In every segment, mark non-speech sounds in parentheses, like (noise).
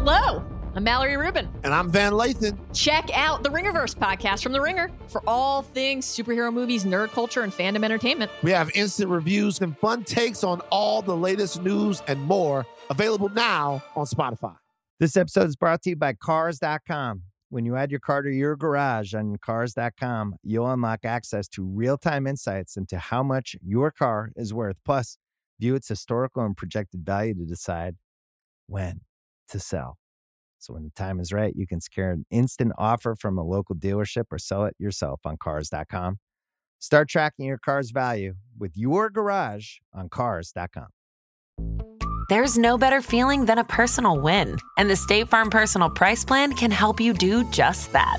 Hello, I'm Mallory Rubin. And I'm Van Lathan. Check out the Ringerverse podcast from The Ringer for all things superhero movies, nerd culture, and fandom entertainment. We have instant reviews and fun takes on all the latest news and more available now on Spotify. This episode is brought to you by Cars.com. When you add your car to your garage on Cars.com, you'll unlock access to real time insights into how much your car is worth. Plus, view its historical and projected value to decide when to sell. So when the time is right, you can secure an instant offer from a local dealership or sell it yourself on cars.com. Start tracking your car's value with your garage on cars.com. There's no better feeling than a personal win, and the State Farm Personal Price Plan can help you do just that.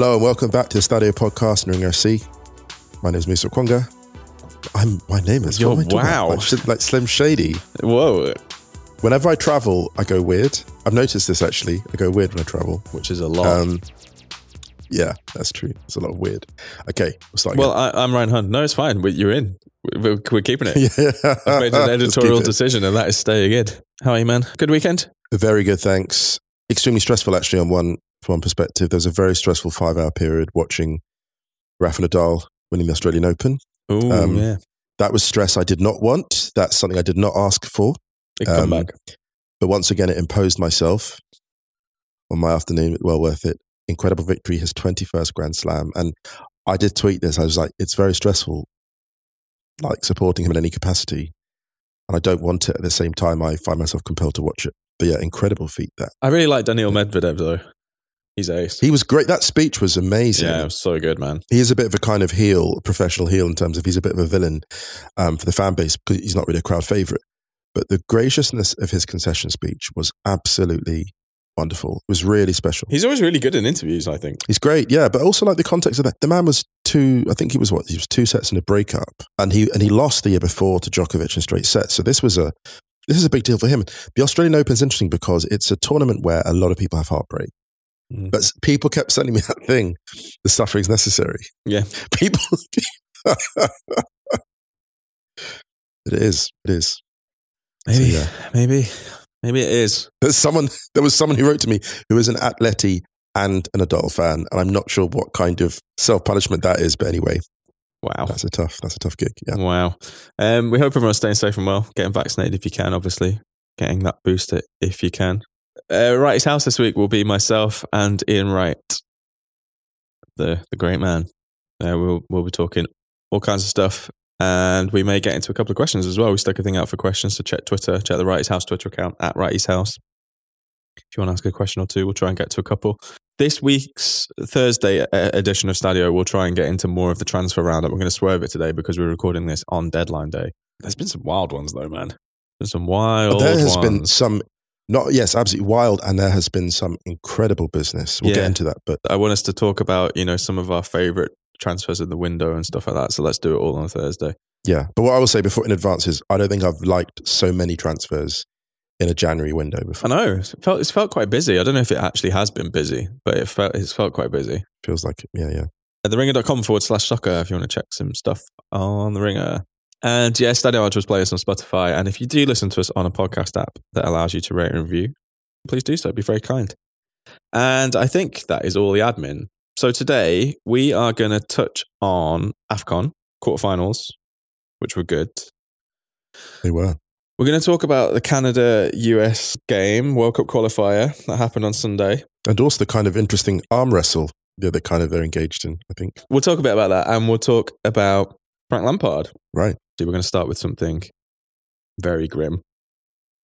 Hello and welcome back to the Stadio Podcast, Ringer FC. My name is Musa Okwonga. I'm my name is Yo, what am I talking about? wow. like, like Slim Shady. Whoa, Whenever I travel, I go weird. I've noticed this actually. I go weird when I travel. which is a lot. Um, yeah, that's true. It's a lot of weird. Okay, we'll start. well, I, I'm Ryan Hunn. No, it's fine. We- You're in. We're, we're keeping it. (laughs) yeah, I've made an (laughs) editorial decision, and that is staying in. How are you, man? Good weekend. Very good, thanks. Extremely stressful, actually, on one from one perspective. There was a very stressful five-hour period watching Rafa Nadal winning the Australian Open. Oh, Um, yeah. That was stress I did not want. That's something I did not ask for. Big um, comeback. But once again, it imposed myself on my afternoon. Well worth it. Incredible victory, his 21st Grand Slam. And I did tweet this. I was like, it's very stressful, like supporting him in any capacity. And I don't want it at the same time. I find myself compelled to watch it. But yeah, incredible feat that. I really like Daniil Medvedev, though. He's ace. He was great. That speech was amazing. yeah, it was so good, man. He is a bit of a kind of heel, a professional heel in terms of he's a bit of a villain um, for the fan base because he's not really a crowd favorite. But the graciousness of his concession speech was absolutely wonderful. It was really special. He's always really good in interviews, I think. He's great, yeah. But also like the context of that. The man was two. I think he was what he was two sets in a breakup, and he and he lost the year before to Djokovic in straight sets. So this was a this is a big deal for him. The Australian Open is interesting because it's a tournament where a lot of people have heartbreak. Mm. But people kept sending me (laughs) that thing. The suffering's necessary. Yeah. (laughs) People. (laughs) it is. It is. Maybe, yeah. maybe, maybe it is. There's someone. There was someone who wrote to me who is an Atleti and an adult fan, and I'm not sure what kind of self punishment that is. But anyway, Wow. that's a tough. That's a tough gig. Yeah. Wow. Um, we hope everyone's staying safe and well. Getting vaccinated if you can, obviously. Getting that booster if you can. Uh, Wrighty's house this week will be myself and Ian Wright, the the great man. Uh, we'll we'll be talking all kinds of stuff, and we may get into a couple of questions as well. We stuck a thing out for questions, so check Twitter, check the Wrighty's house Twitter account at Wrighty's house. If you want to ask a question or two, we'll try and get to a couple. This week's Thursday uh, edition of Stadio, we'll try and get into more of the transfer roundup. We're going to swerve it today because we're recording this on deadline day. There's been some wild ones though, man. There's some wild. There has ones. been some. Not yes, absolutely wild, and there has been some incredible business. We'll Yeah. get into that, but I want us to talk about you know some of our favorite transfers in the window and stuff like that. So let's do it all on Thursday. yeah. But what I will say before in advance is, I don't think I've liked so many transfers in a January window before. I know it felt it's felt quite busy. I don't know if it actually has been busy, but it felt it's felt quite busy. Feels like it. Yeah, yeah. At theringer.com forward slash soccer if you want to check some stuff on the ringer. And yeah, Stadio Ultras play us on Spotify. And if you do listen to us on a podcast app that allows you to rate and review, please do so. Be very kind. And I think that is all the admin. So today we are going to touch on AFCON quarterfinals, which were good. They were. We're going to talk about the Canada US game, World Cup qualifier that happened on Sunday. And also the kind of interesting arm wrestle that kind of they're engaged in, I think. We'll talk a bit about that and we'll talk about Frank Lampard. Right. So we're going to start with something very grim.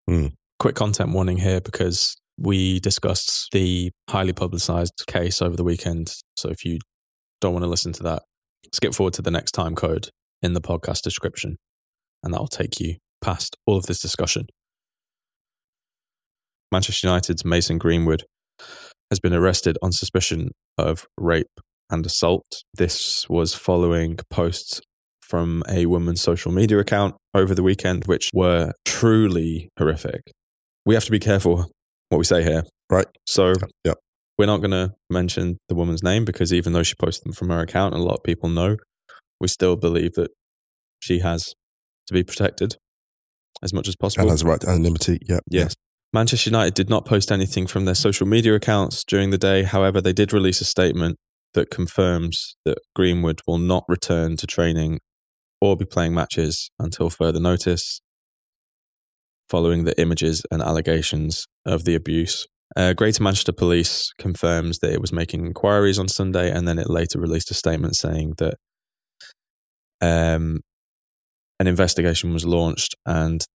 Hmm. Quick content warning here because we discussed the highly publicized case over the weekend. So if you don't want to listen to that, skip forward to the next time code in the podcast description, and that will take you past all of this discussion. Manchester United's Mason Greenwood has been arrested on suspicion of rape and assault. This was following posts from a woman's social media account over the weekend, which were truly horrific. We have to be careful what we say here. Right. So, Yep. we're not going to mention the woman's name because even though she posted them from her account and a lot of people know, we still believe that she has to be protected as much as possible. And has the right to anonymity. Yeah. Yes. Manchester United did not post anything from their social media accounts during the day. However, they did release a statement that confirms that Greenwood will not return to training or be playing matches until further notice following the images and allegations of the abuse. Uh, Greater Manchester Police confirms that it was making inquiries on Sunday and then it later released a statement saying that um, an investigation was launched and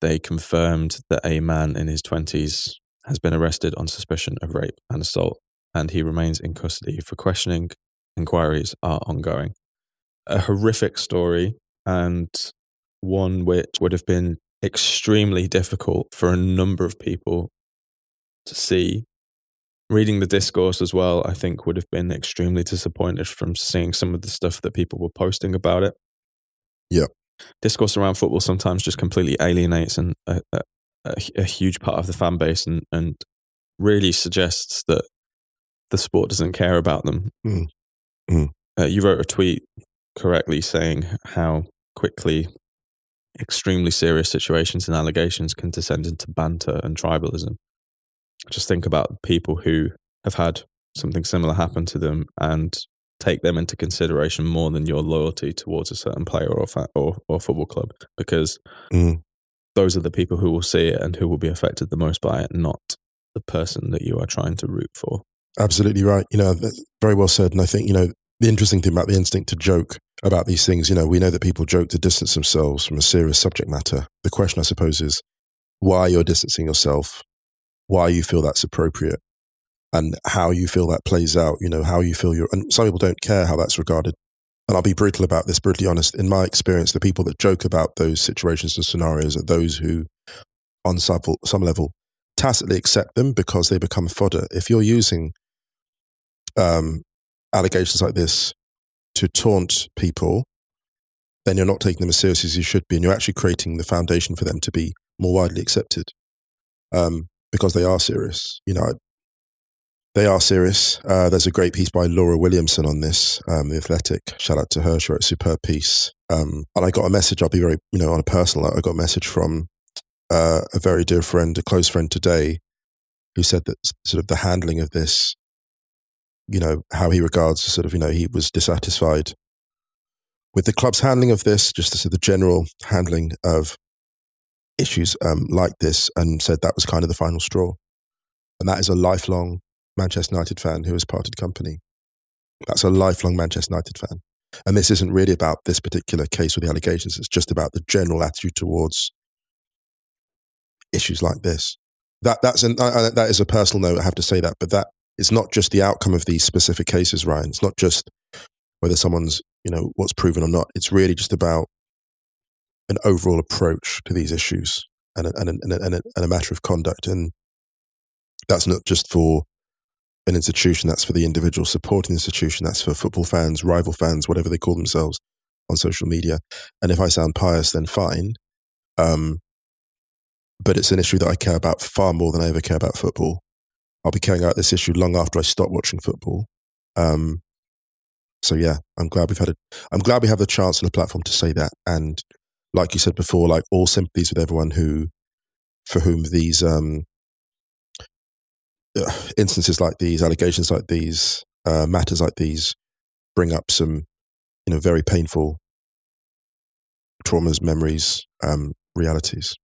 they confirmed that a man in his 20s has been arrested on suspicion of rape and assault, and he remains in custody for questioning. Inquiries are ongoing. A horrific story, and one which would have been extremely difficult for a number of people to see. Reading the discourse as well, I think would have been extremely disappointed from seeing some of the stuff that people were posting about it. Yeah. Discourse around football sometimes just completely alienates and a, a, a, huge part of the fan base and, and really suggests that the sport doesn't care about them. Mm. Mm. Uh, you wrote a tweet correctly saying how quickly extremely serious situations and allegations can descend into banter and tribalism. Just think about people who have had something similar happen to them and take them into consideration more than your loyalty towards a certain player or fa- or, or football club because Mm. those are the people who will see it and who will be affected the most by it, not the person that you are trying to root for. Absolutely right. You know, very well said. And I think, you know, the interesting thing about the instinct to joke about these things, you know, we know that people joke to distance themselves from a serious subject matter. The question, I suppose, is why you're distancing yourself, why you feel that's appropriate, and how you feel that plays out, you know, how you feel you're, and some people don't care how that's regarded. And I'll be brutal about this, brutally honest. In my experience, the people that joke about those situations and scenarios are those who, on some, some level, tacitly accept them because they become fodder. If you're using um, allegations like this to taunt people, then you're not taking them as seriously as you should be, and you're actually creating the foundation for them to be more widely accepted um, because they are serious. You know, they are serious. Uh, there's a great piece by Laura Williamson on this, um, The Athletic. Shout out to her. She wrote a superb piece. Um, and I got a message, I'll be very, you know, on a personal note, I got a message from uh, a very dear friend, a close friend today, who said that sort of the handling of this, you know, how he regards sort of, you know, he was dissatisfied with the club's handling of this, just the, sort general handling of issues um, like this, and said that was kind of the final straw. And that is a lifelong Manchester United fan who has parted company. That's a lifelong Manchester United fan. And this isn't really about this particular case or the allegations. It's just about the general attitude towards issues like this. That that's an, that is a personal note. I have to say that, but that is not just the outcome of these specific cases, Ryan. It's not just whether someone's you know what's proven or not. It's really just about an overall approach to these issues and a, and a, and a, and a, and a matter of conduct. And that's not just for an institution. That's for the individual supporting institution. That's for football fans, rival fans, whatever they call themselves on social media. And if I sound pious, then fine. Um, but it's an issue that I care about far more than I ever care about football. I'll be carrying out this issue long after I stop watching football. Um, so yeah, I'm glad we've had a, I'm glad we have the chance and the platform to say that. And like you said before, like all sympathies with everyone who, for whom these um, uh, instances like these, allegations like these, uh, matters like these, bring up some, you know, very painful traumas, memories, um, realities.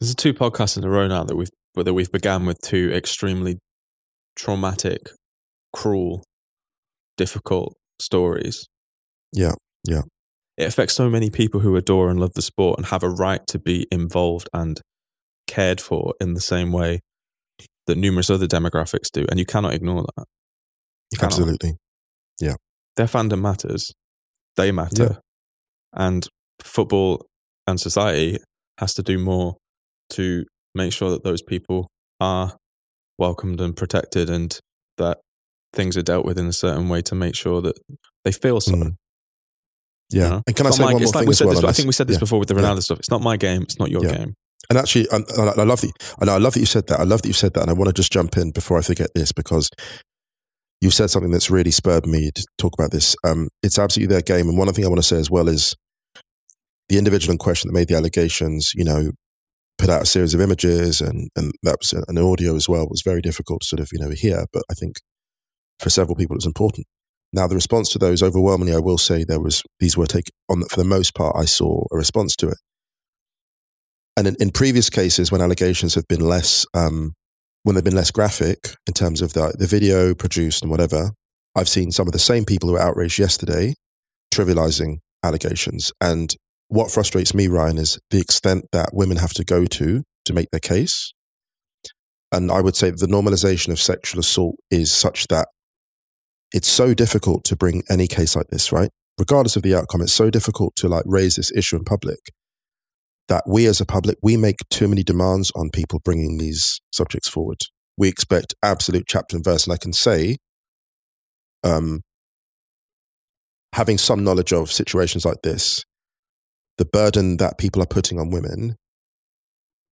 There's two podcasts in a row now that we've that we've began with two extremely traumatic, cruel, difficult stories. Yeah, yeah. It affects so many people who adore and love the sport and have a right to be involved and cared for in the same way that numerous other demographics do, and you cannot ignore that. You cannot. Absolutely. Yeah. Their fandom matters. They matter. Yeah. And football and society has to do more to make sure that those people are welcomed and protected and that things are dealt with in a certain way to make sure that they feel so. Mm. Yeah. You know? And can I say my- one more like thing we as said well? this- I think we said this Yeah. before with the Yeah. Ronaldo stuff. It's not my game. It's not your Yeah. game. And actually, and I love that. And I love that you said that. I love that you said that. And I want to just jump in before I forget this because you've said something that's really spurred me to talk about this. Um, it's absolutely their game. And one other thing I want to say as well is the individual in question that made the allegations, you know, put out a series of images and, and that was an audio as well. It was very difficult to sort of, you know, hear. But I think for several people, it was important. Now, the response to those overwhelmingly, I will say there was, these were taken on, for the most part, I saw a response to it. And in, in previous cases, when allegations have been less, um, when they've been less graphic in terms of the, the video produced and whatever, I've seen some of the same people who were outraged yesterday trivializing allegations. And what frustrates me, Ryan, is the extent that women have to go to to make their case. And I would say the normalization of sexual assault is such that it's so difficult to bring any case like this, right? Regardless of the outcome, it's so difficult to like raise this issue in public that we as a public, we make too many demands on people bringing these subjects forward. We expect absolute chapter and verse. And I can say, um, having some knowledge of situations like this, the burden that people are putting on women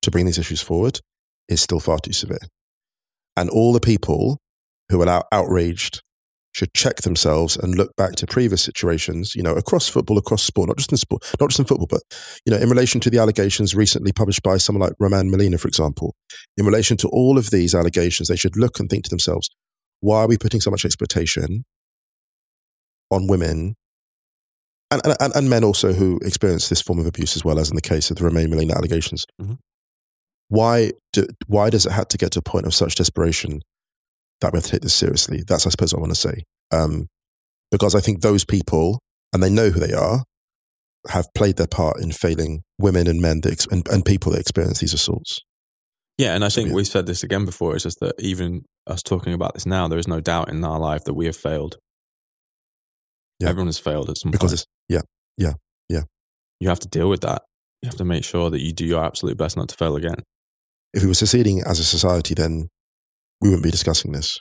to bring these issues forward is still far too severe. And all the people who are out- outraged should check themselves and look back to previous situations, you know, across football, across sport, not just in sport, not just in football, but you know, in relation to the allegations recently published by someone like Romain Molina, for example, in relation to all of these allegations, they should look and think to themselves, why are we putting so much expectation on women and, and, and men also who experience this form of abuse as well, as in the case of the Romain Molina allegations? Mhm. Why, do, why does it have to get to a point of such desperation that we have to take this seriously? That's, I suppose, what I want to say. Um, because I think those people, and they know who they are, have played their part in failing women and men that ex- and, and people that experience these assaults. Yeah, and I think we've said this again before. It's just that even us talking about this now, there is no doubt in our life that we have failed. Yeah. Everyone has failed at some Because point. it's, yeah, yeah, yeah. You have to deal with that. You have to make sure that you do your absolute best not to fail again. if we were succeeding as a society, then we wouldn't be discussing this.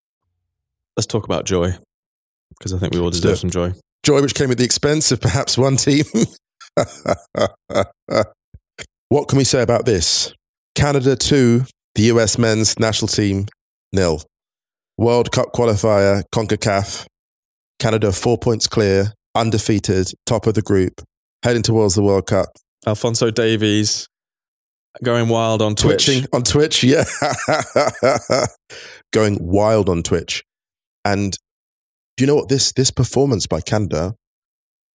Let's talk about joy because I think we all deserve some joy. Joy, which came at the expense of perhaps one team. (laughs) what can we say about this? Canada 2, the US men's national team nil. World Cup qualifier, CONCACAF. Canada four points clear, undefeated, top of the group, heading towards the World Cup. Alfonso Davies going wild on Twitch. Twitching on Twitch, yeah. (laughs) Going wild on Twitch. And do you know what? This this performance by Canada,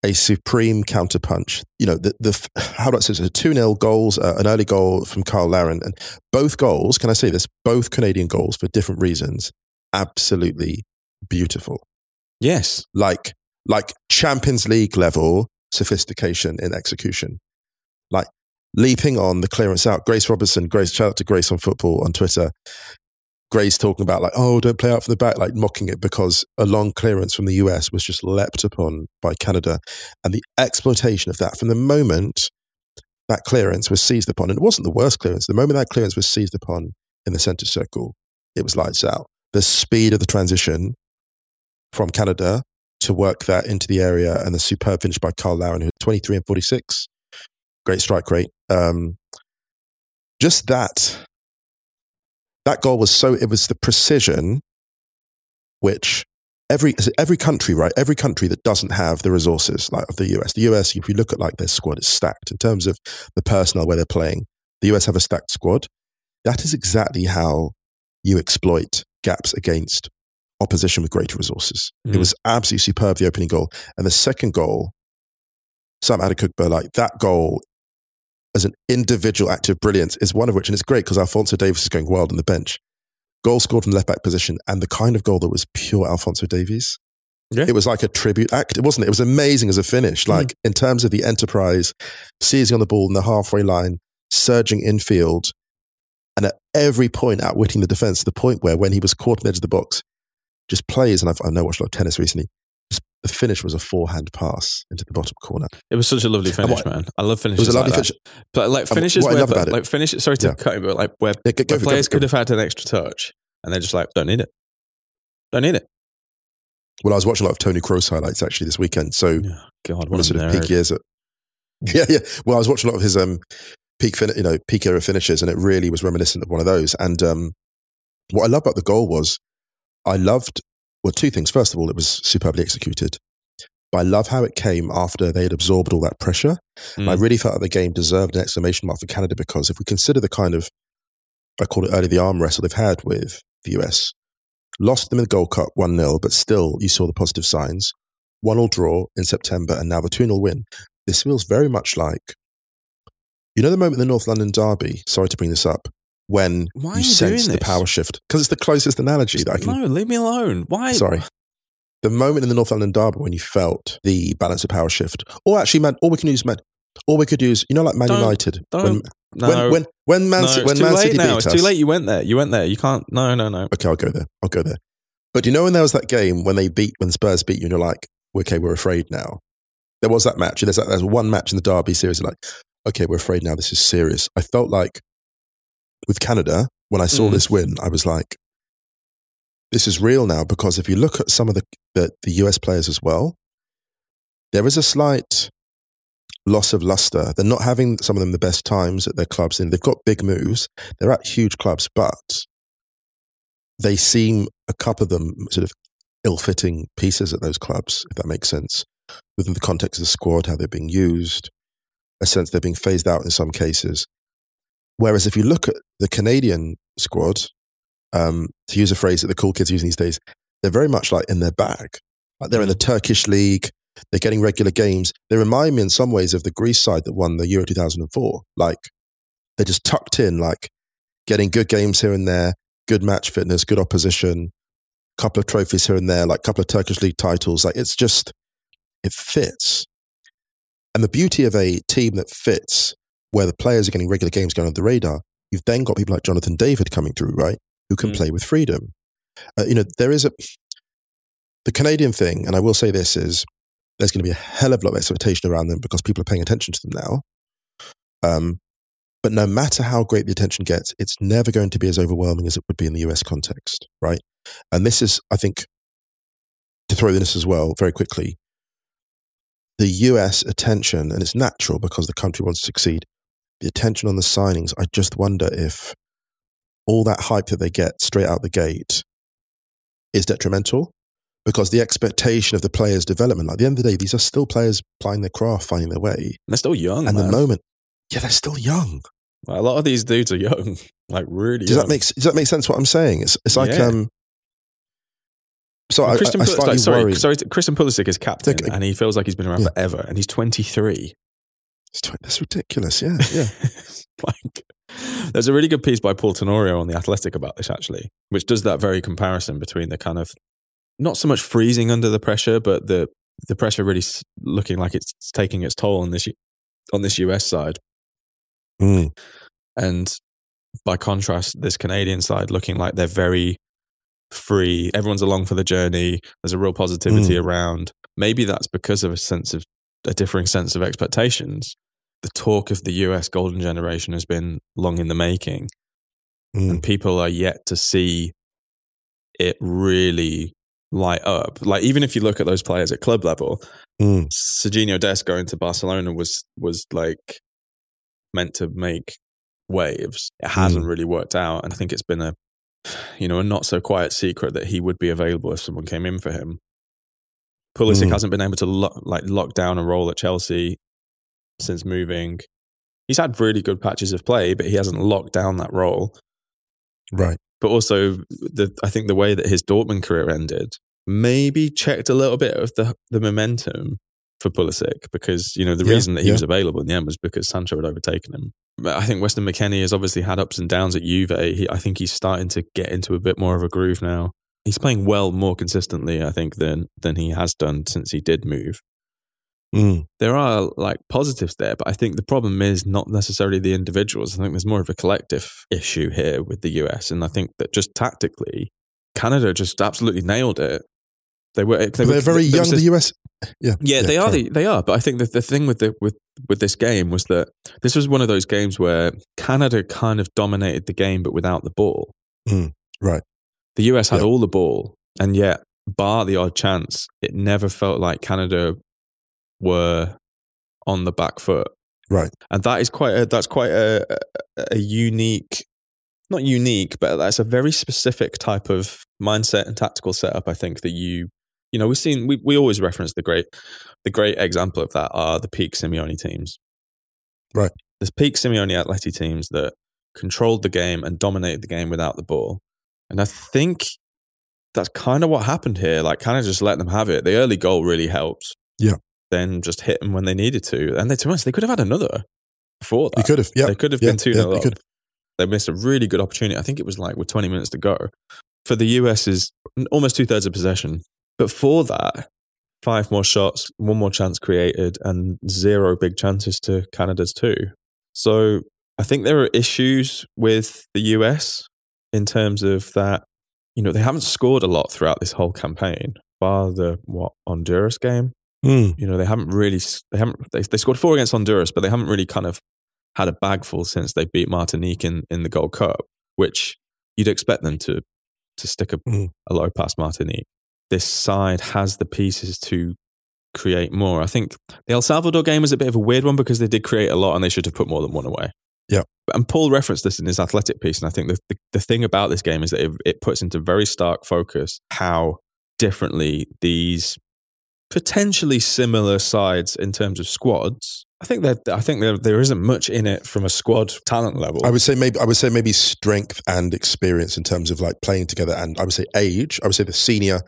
a supreme counterpunch. You know, the, the how do I say this? Two 0 goals, uh, an early goal from Cyle Larin, and both goals. Can I say this? Both Canadian goals for different reasons. Absolutely beautiful. Yes. Like like Champions League level sophistication in execution. Like leaping on the clearance out. Grace Robertson, Grace, shout out to Grace on football on Twitter. Grace talking about like, oh, don't play out from the back, like mocking it because a long clearance from the US was just leapt upon by Canada. And the exploitation of that from the moment that clearance was seized upon, and it wasn't the worst clearance, the moment that clearance was seized upon in the center circle, it was lights out. The speed of the transition from Canada to work that into the area and the superb finish by Cyle Larin, who had 23 and 46. Great strike rate. Um, just that, that goal was so, it was the precision which every every country, right? Every country that doesn't have the resources like of the US. The US, if you look at like their squad, is stacked in terms of the personnel where they're playing. The US have a stacked squad. That is exactly how you exploit gaps against opposition with greater resources. It Mhm. was absolutely superb, the opening goal. And the second goal, Sam Adekugbe, like that goal as an individual act of brilliance is one of which, and it's great because Alfonso Davies is going wild on the bench. Goal scored from left back position and the kind of goal that was pure Alfonso Davies. Yeah. It was like a tribute act. It wasn't. It was amazing as a finish. Mm. Like in terms of the enterprise, seizing on the ball in the halfway line, surging infield, and at every point outwitting the defense to the point where when he was caught on the edge of the box, just plays. And I've, I know watched a lot of tennis recently. The finish was a forehand pass into the bottom corner. It was such a lovely finish, what- man. I love finishes. It was a lovely like that. finish. But like finishes where, love about but, it- like finish. Sorry to Yeah. cut you, but like where Yeah, go, go where for players go could have had an extra touch, and they're just like, don't need it, don't need it. Well, I was watching a lot of Tony Kroos highlights actually this weekend. So Oh, God, one of a sort of peak years at (laughs) yeah, yeah. Well, I was watching a lot of his um peak fin- you know peak era finishes, and it really was reminiscent of one of those. And um, what I love about the goal was I loved well two things. First of all, it was superbly executed. But I love how it came after they had absorbed all that pressure. And I Mm. really felt that the game deserved an exclamation mark for Canada because if we consider the kind of I call it early the arm wrestle they've had with the US, lost them in the Gold Cup 1 0, but still you saw the positive signs. One all draw in September and now the 2 0 win. This feels very much like, you know, the moment in the North London Derby, sorry to bring this up, when Why you sense the power shift. Because it's the closest analogy that I can. No, leave me alone. Why? Sorry. The moment in the North London Derby when you felt the balance of power shift. Or actually, man, all we can use, man, all we could use, you know, like Man Don't- United. when, don't- No, when, when, when Man, no, it's when too Man late City now. beat It's us, too late. You went there. You went there. You can't. No, no, no. Okay, I'll go there. I'll go there. But you know when there was that game when they beat when Spurs beat you and you're like, okay, we're afraid now. There was that match. There's, that, there's one match in the Derby series like, okay, we're afraid now. This is serious. I felt like with Canada when I saw Mm. this win, I was like, this is real now because if you look at some of the, the the US players as well, there is a slight loss of luster. They're not having some of them the best times at their clubs, and they've got big moves. They're at huge clubs, but they seem a couple of them sort of ill-fitting pieces at those clubs, if that makes sense, within the context of the squad, how they're being used, a sense they're being phased out in some cases. Whereas if you look at the Canadian squad, um, to use a phrase that the cool kids use these days, they're very much like in their bag. Like they're in the Turkish league, they're getting regular games. They remind me in some ways of the Greece side that won the Euro 2004. Like they're just tucked in, like getting good games here and there, good match fitness, good opposition, couple of trophies here and there, like a couple of Turkish league titles. Like it's just, it fits. And the beauty of a team that fits, where the players are getting regular games going under the radar, you've then got people like Jonathan David coming through, right? Who can Mm. play with freedom. Uh, you know, there is a, the Canadian thing, and I will say this is there's going to be a hell of a lot of expectation around them because people are paying attention to them now. Um, but no matter how great the attention gets, it's never going to be as overwhelming as it would be in the US context, right? And this is, I think, to throw this as well very quickly, the US attention, and it's natural because the country wants to succeed, the attention on the signings, I just wonder if all that hype that they get straight out the gate is detrimental because the expectation of the players' development, like at the end of the day, these are still players plying their craft, finding their way. And They're still young. and man. the moment, yeah, they're still young. Like, a lot of these dudes are young, (laughs) like really. Does young. that make does that make sense? What I'm saying? It's it's like Yeah. um. So Well, I, Christian, I, I Pul- slightly like, sorry, sorry, Christian Pulisic is captain, Okay. and he feels like he's been around Yeah. forever, and he's 23. That's ridiculous. Yeah, yeah. (laughs) like, there's a really good piece by Paul Tenorio on the Athletic about this actually, which does that very comparison between the kind of not so much freezing under the pressure, but the the pressure really looking like it's taking its toll on this on this US side, Mm. and by contrast, this Canadian side looking like they're very free. Everyone's along for the journey. There's a real positivity around. Maybe that's because of a sense of a differing sense of expectations. The talk of the US golden generation has been long in the making, Mm. and people are yet to see it really light up. Like even if you look at those players at club level, Mm. Sergiño Dest going to Barcelona was was like meant to make waves. It hasn't really worked out, and I think it's been a you know, a not so quiet secret that he would be available if someone came in for him. Pulisic Mm. hasn't been able to lo- like lock down a role at Chelsea since moving. He's had really good patches of play, but he hasn't locked down that role. Right. But also, the I think the way that his Dortmund career ended maybe checked a little bit of the the momentum for Pulisic because you know the Yeah, reason that he yeah. was available in the end was because Sancho had overtaken him. I think Weston McKennie has obviously had ups and downs at Juve. He, I think he's starting to get into a bit more of a groove now. He's playing well more consistently, I think, than than he has done since he did move. Mm. There are like positives there, but I think the problem is not necessarily the individuals. I think there's more of a collective issue here with the US, and I think that just tactically, Canada just absolutely nailed it. They were they they're very young. was The US. Yeah. yeah, they are. The, they are. But I think that the thing with the with with this game was that this was one of those games where Canada kind of dominated the game, but without the ball. Mm, right. The US had Yeah. all the ball, and yet, bar the odd chance, it never felt like Canada were on the back foot. Right. And that is quite a, that's quite a, a, unique, not unique, but that's a very specific type of mindset and tactical setup. I think that you, you know, we've seen, we, we always reference the great, the great example of that are the peak Simeone teams. Right. There's peak Simeone Atleti teams that controlled the game and dominated the game without the ball. And I think that's kind of what happened here. Like, kind of just let them have it. The early goal really helped. Yeah. Then just hit them when they needed to. And they, to be honest, they could have had another before that. You could have. Yeah. They could have yeah, been 2 yeah, 0 they up. They missed a really good opportunity. I think it was like with 20 minutes to go. For the US is almost two thirds of possession. But for that, five more shots, one more chance created, and zero big chances to Canada's two. So I think there are issues with the US in terms of that, you know, they haven't scored a lot throughout this whole campaign, bar the what Honduras game. Mm, You know, they haven't really they haven't they, they scored four against Honduras, but they haven't really kind of had a bagful since they beat Martinique in, in the Gold Cup, which you'd expect them to to stick a, Mm. a low past Martinique. This side has the pieces to create more. I think the El Salvador game was a bit of a weird one because they did create a lot and they should have put more than one away. Yeah. And Paul referenced this in his athletic piece. And I think the, the, the thing about this game is that it, it puts into very stark focus how differently these potentially similar sides in terms of squads. I think that I think there there isn't much in it from a squad talent level. I would say maybe I would say maybe strength and experience in terms of like playing together, and I would say age. I would say the senior.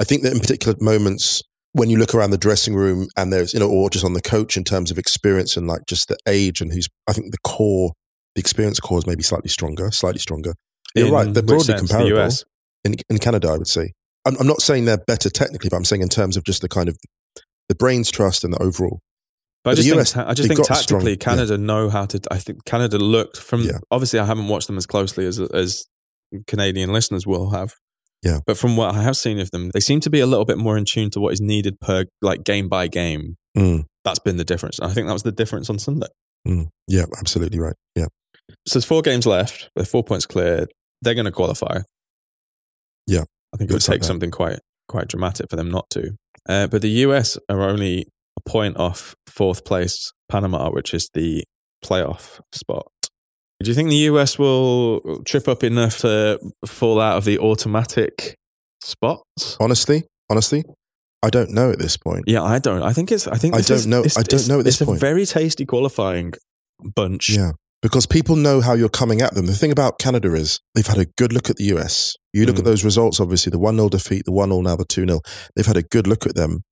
I think that in particular moments when you look around the dressing room and there's you know or just on the coach in terms of experience and like just the age and who's I think the core, the experience core is maybe slightly stronger, slightly stronger. You're In right. They're broadly sense? The comparable US? in in Canada. I would say. I'm, I'm not saying they're better technically, but I'm saying in terms of just the kind of the brains trust and the overall. But I But the just, US, think, I just think a strong- tactically, yeah. Canada know how to. I think Canada looked from. Yeah. Obviously, I haven't watched them as closely as as Canadian listeners will have. Yeah. But from what I have seen of them, they seem to be a little bit more in tune to what is needed per like game by game. Mm, That's been the difference. And I think that was the difference on Sunday. mm. Yeah, absolutely right. Yeah. So there's four games left. They're four points clear. They're going to qualify. Yeah. I think it would like take something quite quite dramatic for them not to. Uh, but the US are only a point off fourth place Panama, which is the playoff spot. Do you think the US will trip up enough to fall out of the automatic spots? Honestly, honestly, I don't know at this point. Yeah, I don't. I think it's. I think I don't is- know- I don't know at this it's point. a very tasty qualifying bunch. Yeah. Because people know how you're coming at them. The thing about Canada is they've had a good look at the US. You look Mm. at those results, obviously, the 1 0 defeat, the 1 0 now, the 2 0. They've had a good look at them.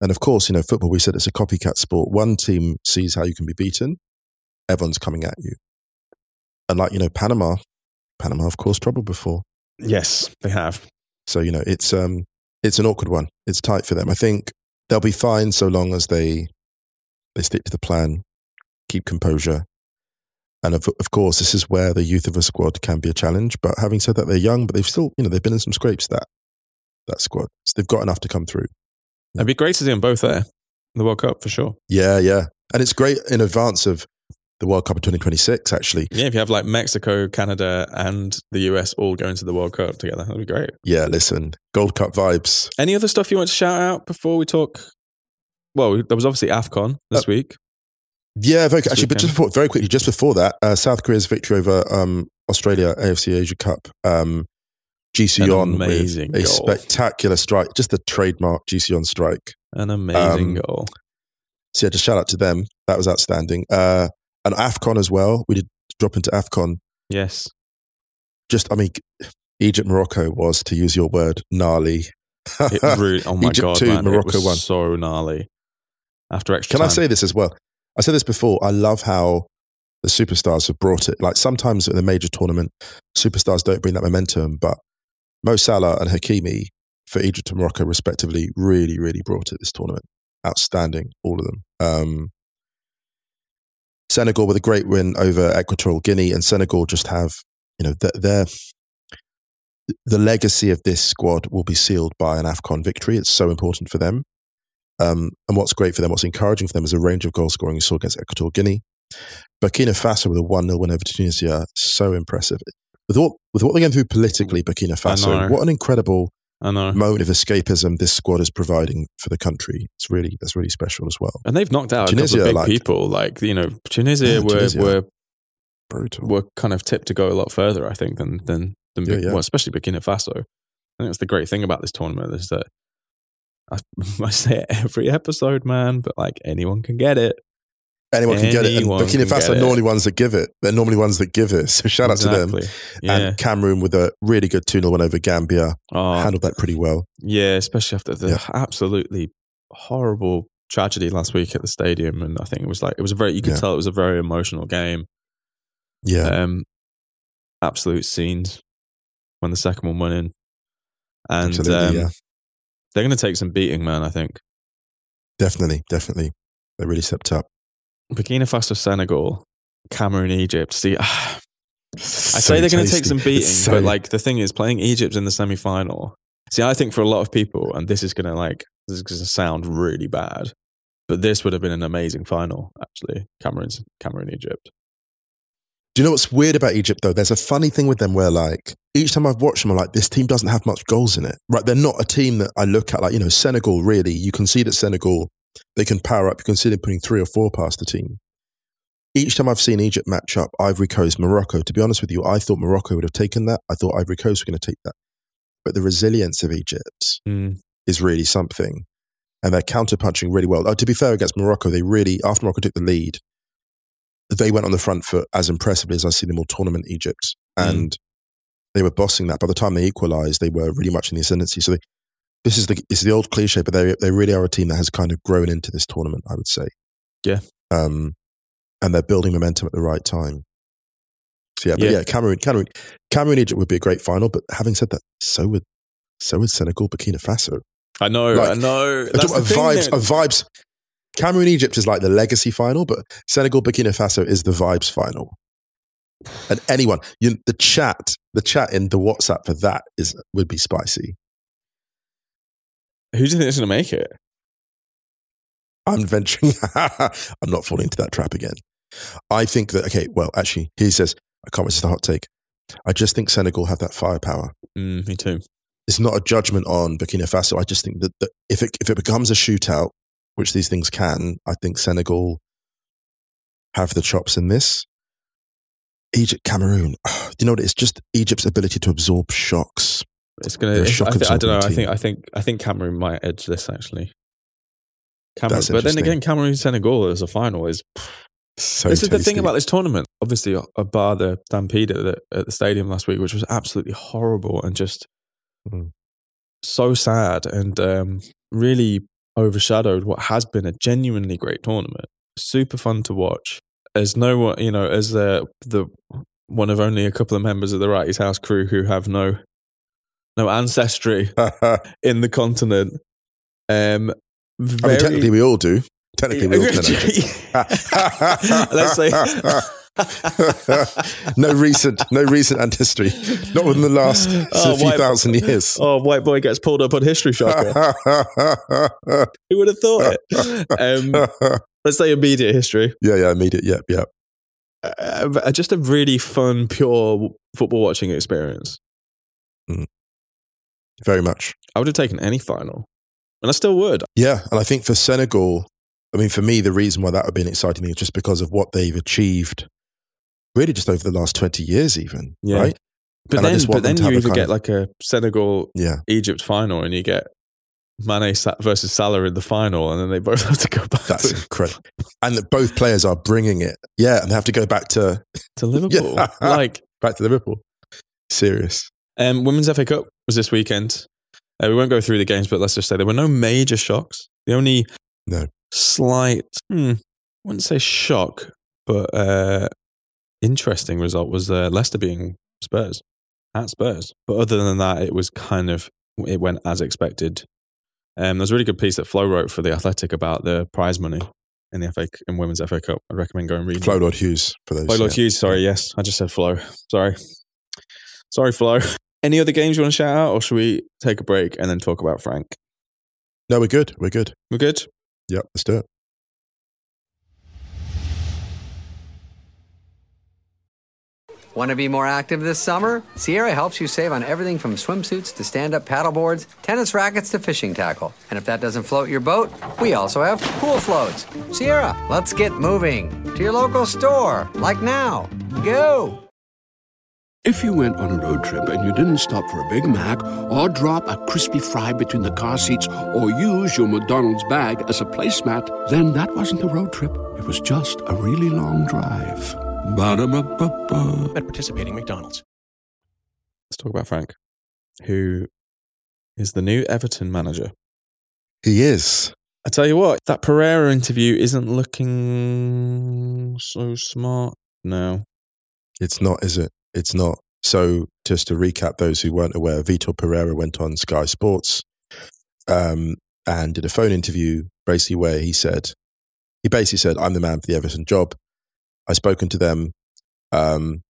And of course, you know, football, we said it's a copycat sport. One team sees how you can be beaten, everyone's coming at you. And like, you know, Panama, Panama, of course, trouble before. Yes, they have. So, you know, it's um it's an awkward one. It's tight for them. I think they'll be fine so long as they they stick to the plan, keep composure. And of, of course, this is where the youth of a squad can be a challenge. But having said that, they're young, but they've still, you know, they've been in some scrapes that that squad. So they've got enough to come through. It'd be great to see them both there. in The World Cup for sure. Yeah, yeah. And it's great in advance of the World Cup of 2026, actually. Yeah, if you have like Mexico, Canada, and the US all going to the World Cup together, that'd be great. Yeah, listen, Gold Cup vibes. Any other stuff you want to shout out before we talk? Well, there was obviously AFCON this uh, week. Yeah, very, actually, but just before, very quickly, just before that, uh, South Korea's victory over um, Australia, AFC Asia Cup. Um, Ji So-yun amazing with a spectacular strike, just the trademark Ji So-yun strike. An amazing Um, goal. So yeah, just shout out to them. That was outstanding. Uh, and AFCON as well. We did drop into AFCON. Yes. Just, I mean, Egypt, Morocco was, to use your word, gnarly. It really, oh my (laughs) Egypt god, two, man, Morocco one. so gnarly. After extra Can I say this as well? I said this before. I love how the superstars have brought it. Like sometimes in a major tournament, superstars don't bring that momentum, but Mo Salah and Hakimi for Egypt and Morocco, respectively, really, really brought it this tournament. Outstanding, all of them. Um, Senegal with a great win over Equatorial Guinea, and Senegal just have, you know, th- their the legacy of this squad will be sealed by an AFCON victory. It's so important for them. Um, and what's great for them, what's encouraging for them is a range of goal scoring you saw against Equatorial Guinea. Burkina Faso with a 1 0 win over Tunisia, so impressive. With what, with what they're going through politically, Burkina Faso, what an incredible I know. moment of escapism this squad is providing for the country. It's really, that's really special as well. And they've knocked out a Tunisia, couple of big like- people. Like, you know, Tunisia Yeah, were Tunisia. were Brutal. were kind of tipped to go a lot further, I think, than than than Yeah, yeah. well, especially Burkina Faso. I think that's the great thing about this tournament is that I, (laughs) I say it every episode, man, but like anyone can get it. Anyone can get it. And Anyone Burkina Faso are normally ones that give it. They're normally ones that give it. (laughs) So shout out to them. Yeah. And Cameroon with a really good 2 0 win over Gambia. oh, Handled that pretty well. yeah, especially after the Yeah. absolutely horrible tragedy last week at the stadium, and I think it was like it was a very you could Yeah. tell it was a very emotional game. Yeah. Um, absolute scenes when the second one went in, and um, yeah. They're going to take some beating, man. I think Definitely. Definitely. They really stepped up. Burkina Faso, Senegal, Cameroon, Egypt. See, (sighs) I say they're going to take some beating, but like the thing is, playing Egypt in the semi final. See, I think for a lot of people, and this is going to like this is going to sound really bad, but this would have been an amazing final. Actually, Cameroon's Cameroon, Egypt. Do you know what's weird about Egypt though? There's a funny thing with them where like each time I've watched them, I'm like, this team doesn't have much goals in it. Right? They're not a team that I look at like, you know, Senegal really, you can see that Senegal, they can power up. You can see them putting three or four past the team. Each time I've seen Egypt match up Ivory Coast, Morocco, to be honest with you, I thought Morocco would have taken that. I thought Ivory Coast were going to take that. But the resilience of Egypt Mm. is really something. And they're counterpunching really well. Oh, to be fair, against Morocco, they really, after Morocco took the lead, they went on the front foot as impressively as I've seen them all tournament Egypt. Mm. And they were bossing that. By the time they equalized, they were really much in the ascendancy. So they, this is the it's the old cliche, but they they really are a team that has kind of grown into this tournament, I would say. Yeah. Um, and they're building momentum at the right time. So yeah, but Yeah. yeah, Cameroon, Cameroon, Cameroon, Egypt would be a great final. But having said that, so would so would Senegal, Burkina Faso. I know, Like, I know. That's a thing, vibes, a vibes. Cameroon Egypt is like the legacy final, but Senegal Burkina Faso is the vibes final. And anyone, you, the chat, the chat in the WhatsApp for that is would be spicy. Who do you think is going to make it? I'm venturing. (laughs) I'm not falling into that trap again. I think that okay. Well, actually, he says I can't wait to the hot take. I just think Senegal have that firepower. Mm, me too. It's not a judgment on Burkina Faso. I just think that, that if it if it becomes a shootout, which these things can, I think Senegal have the chops in this. Egypt, Cameroon. (sighs) Do you know what? It's just Egypt's ability to absorb shocks. It's going to. shock I, thi- I don't know. I think. I think. I think Cameroon might edge this actually. Cameroon, but then again, Cameroon Senegal as a final is. (sighs) So this is the thing about this tournament. Obviously, a bar the stampede at the, at the stadium last week, which was absolutely horrible and just Mhm. so sad and um, really overshadowed what has been a genuinely great tournament. Super fun to watch. As no one, you know, as the the one of only a couple of members of the Wrighty's House crew who have no no ancestry (laughs) in the continent. Um, I mean, technically, we all do. Technically, we all (laughs) do. (laughs) Let's say (laughs) no recent, no recent and history. Not within the last Oh, few white- thousand years. (laughs) Oh, white boy gets pulled up on History Shocker. (laughs) Who would have thought it? Um, let's say immediate history. yeah, yeah, immediate. Yeah, yeah. Uh, just a really fun, pure football watching experience. Very much. I would have taken any final, and I still would. Yeah, and I think for Senegal, I mean, for me, the reason why that would be an exciting thing is just because of what they've achieved, really, just over the last twenty years, even Yeah. right. But And then, but then you have a either kind get of- like a Senegal Yeah. Egypt final, and you get Mane versus Salah in the final, and then they both have to go back That's to, incredible. And that both players are bringing it. Yeah. And they have to go back to to Liverpool. (laughs) Yeah. Like, (laughs) back to Liverpool. Serious. um, Women's FA Cup was this weekend. Uh, we won't go through the games, but let's just say there were no major shocks. The only No. slight, hmm, I wouldn't say shock, but uh, interesting result was uh, Leicester being Spurs at Spurs. But other than that, it was kind of it went as expected. Um, there's a really good piece that Flo wrote for the Athletic about the prize money in the FA in Women's FA Cup. I'd recommend going and reading. Flo. Lloyd-Hughes for those. Flo Lloyd yeah. Hughes. Sorry, yes, I just said Flo. Sorry, sorry, Flo. (laughs) Any other games you want to shout out, or should we take a break and then talk about Frank? No, we're good. We're good. We're good. Yep. Let's do it. Want to be more active this summer? Sierra helps you save on everything from swimsuits to stand up paddleboards, tennis rackets to fishing tackle. And if that doesn't float your boat, we also have pool floats. Sierra, let's get moving to your local store, like now. Go! If you went on a road trip and you didn't stop for a Big Mac or drop a crispy fry between the car seats or use your McDonald's bag as a placemat, then that wasn't a road trip. It was just a really long drive. Ba-da-ba-ba-ba. at participating McDonald's. Let's talk about Frank, who is the new Everton manager. He is. I tell you what, that Pereira interview isn't looking so smart now. It's not, is it? It's not. So, just to recap, those who weren't aware, Vitor Pereira went on Sky Sports um, and did a phone interview, basically where he said, he basically said, "I'm the man for the Everton job. I've spoken to them. Um,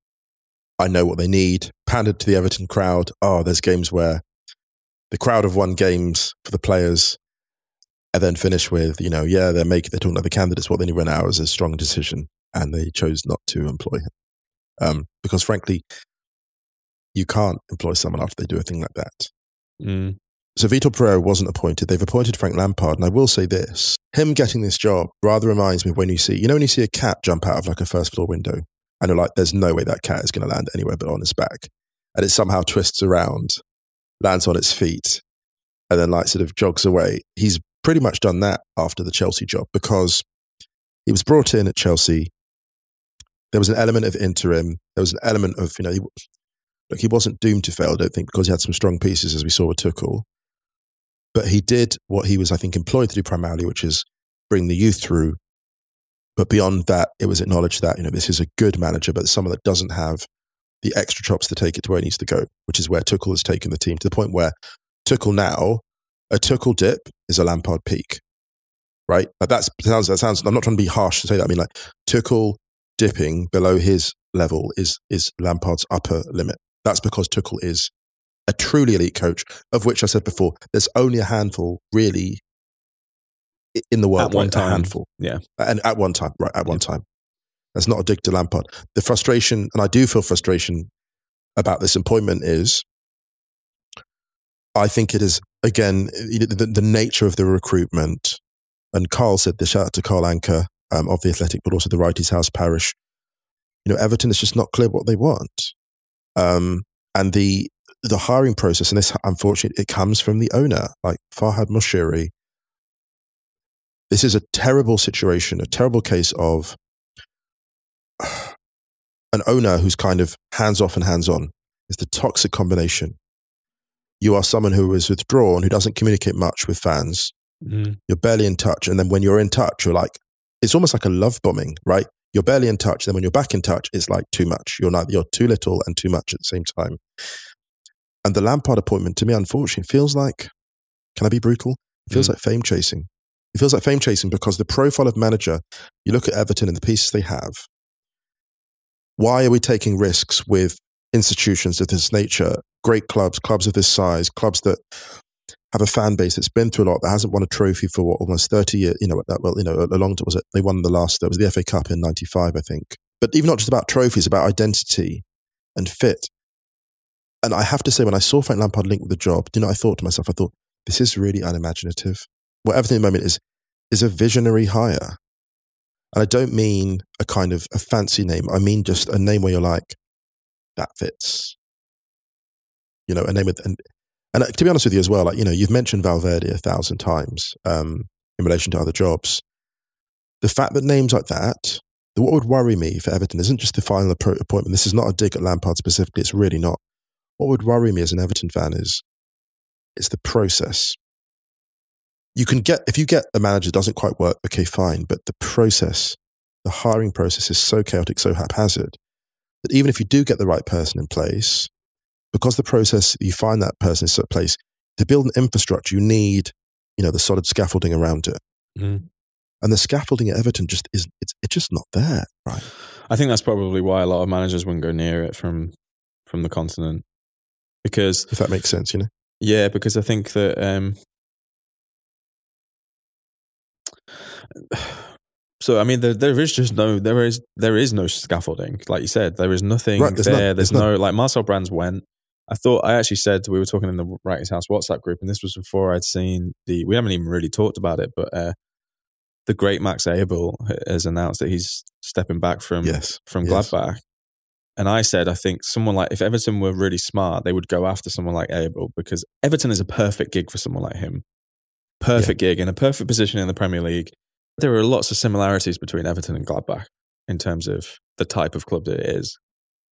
I know what they need." Pandered to the Everton crowd. Oh, there's games where the crowd have won games for the players, and then finish with, you know, yeah, they're making they're talking about the candidates. What they need right now is a strong decision, and they chose not to employ him um, because frankly, you can't employ someone after they do a thing like that. Mm. So Vitor Pereira wasn't appointed. They've appointed Frank Lampard, and I will say this: him getting this job rather reminds me when you see, you know, when you see a cat jump out of like a first floor window, and you're like, "There's no way that cat is going to land anywhere but on its back," and it somehow twists around, lands on its feet, and then like sort of jogs away. He's pretty much done that after the Chelsea job because he was brought in at Chelsea. There was an element of interim. There was an element of you know, he, look, he wasn't doomed to fail. I don't think because he had some strong pieces as we saw with Tuchel. But he did what he was, I think, employed to do primarily, which is bring the youth through. But beyond that, it was acknowledged that you know this is a good manager, but someone that doesn't have the extra chops to take it to where it needs to go, which is where Tuchel has taken the team to the point where Tuchel now, a Tuchel dip is a Lampard peak, right? Like that's sounds that sounds. I'm not trying to be harsh to say that. I mean, like Tuchel dipping below his level is is Lampard's upper limit. That's because Tuchel is a truly elite coach, of which I said before, there's only a handful really in the world. At one right? time. a handful, Yeah. and at one time, right? At one time, that's not a dig to Lampard. The frustration, and I do feel frustration about this appointment is, I think it is again the, the, nature of the recruitment. And Carl said this. Shout out to Carl Anka um, of the Athletic, but also the Wrighty's House Parish. You know, Everton is just not clear what they want, um, and the the hiring process. And this, unfortunately, it comes from the owner, like Farhad Moshiri. This is a terrible situation, a terrible case of (sighs) an owner who's kind of hands off and hands on. It's the toxic combination. You are someone who is withdrawn, who doesn't communicate much with fans. Mm. You're barely in touch. And then when you're in touch, you're like, it's almost like a love bombing, right? You're barely in touch. Then when you're back in touch, it's like too much. You're not, you're too little and too much at the same time. And the Lampard appointment, to me, unfortunately, feels like, can I be brutal? It feels Mm. like fame chasing. It feels like fame chasing because the profile of manager, you look at Everton and the pieces they have. Why are we taking risks with institutions of this nature, great clubs, clubs of this size, clubs that have a fan base that's been through a lot, that hasn't won a trophy for what, almost 30 years, you know, that, well, you know, a long time was it? They won the last, that was the FA Cup in 95, I think. But even not just about trophies, about identity and fit. And I have to say, when I saw Frank Lampard linked with the job, you know, I thought to myself, I thought, this is really unimaginative. What Everton at the moment is, is a visionary hire. And I don't mean a kind of a fancy name. I mean just a name where you're like, that fits. You know, a name with, and and uh, to be honest with you as well, like you know, you've mentioned Valverde a thousand times um, in relation to other jobs. The fact that names like that, what would worry me for Everton isn't just the final appointment. This is not a dig at Lampard specifically. It's really not. What would worry me as an Everton fan is, it's the process. You can get if you get a manager that doesn't quite work, okay, fine. But the process, the hiring process is so chaotic, so haphazard that even if you do get the right person in place, because the process you find that person in certain place to build an infrastructure, you need you know the solid scaffolding around it. Mhm. And the scaffolding at Everton just is it's it's just not there, right? I think that's probably why a lot of managers wouldn't go near it from from the continent because If that makes sense, you know. yeah, because I think that um, (sighs) so I mean there there is just no there is there is no scaffolding like you said there is nothing Right, there's there none, there's there's no like Marcel Brands went I thought I actually said we were talking in the Wrighty's House WhatsApp group and this was before I'd seen the we haven't even really talked about it but uh, the great Max Eberl has announced that he's stepping back from Yes, from yes. Gladbach and I said I think someone like if Everton were really smart they would go after someone like Eberl because Everton is a perfect gig for someone like him perfect gig in a perfect position in the Premier League. There are lots of similarities between Everton and Gladbach in terms of the type of club that it is.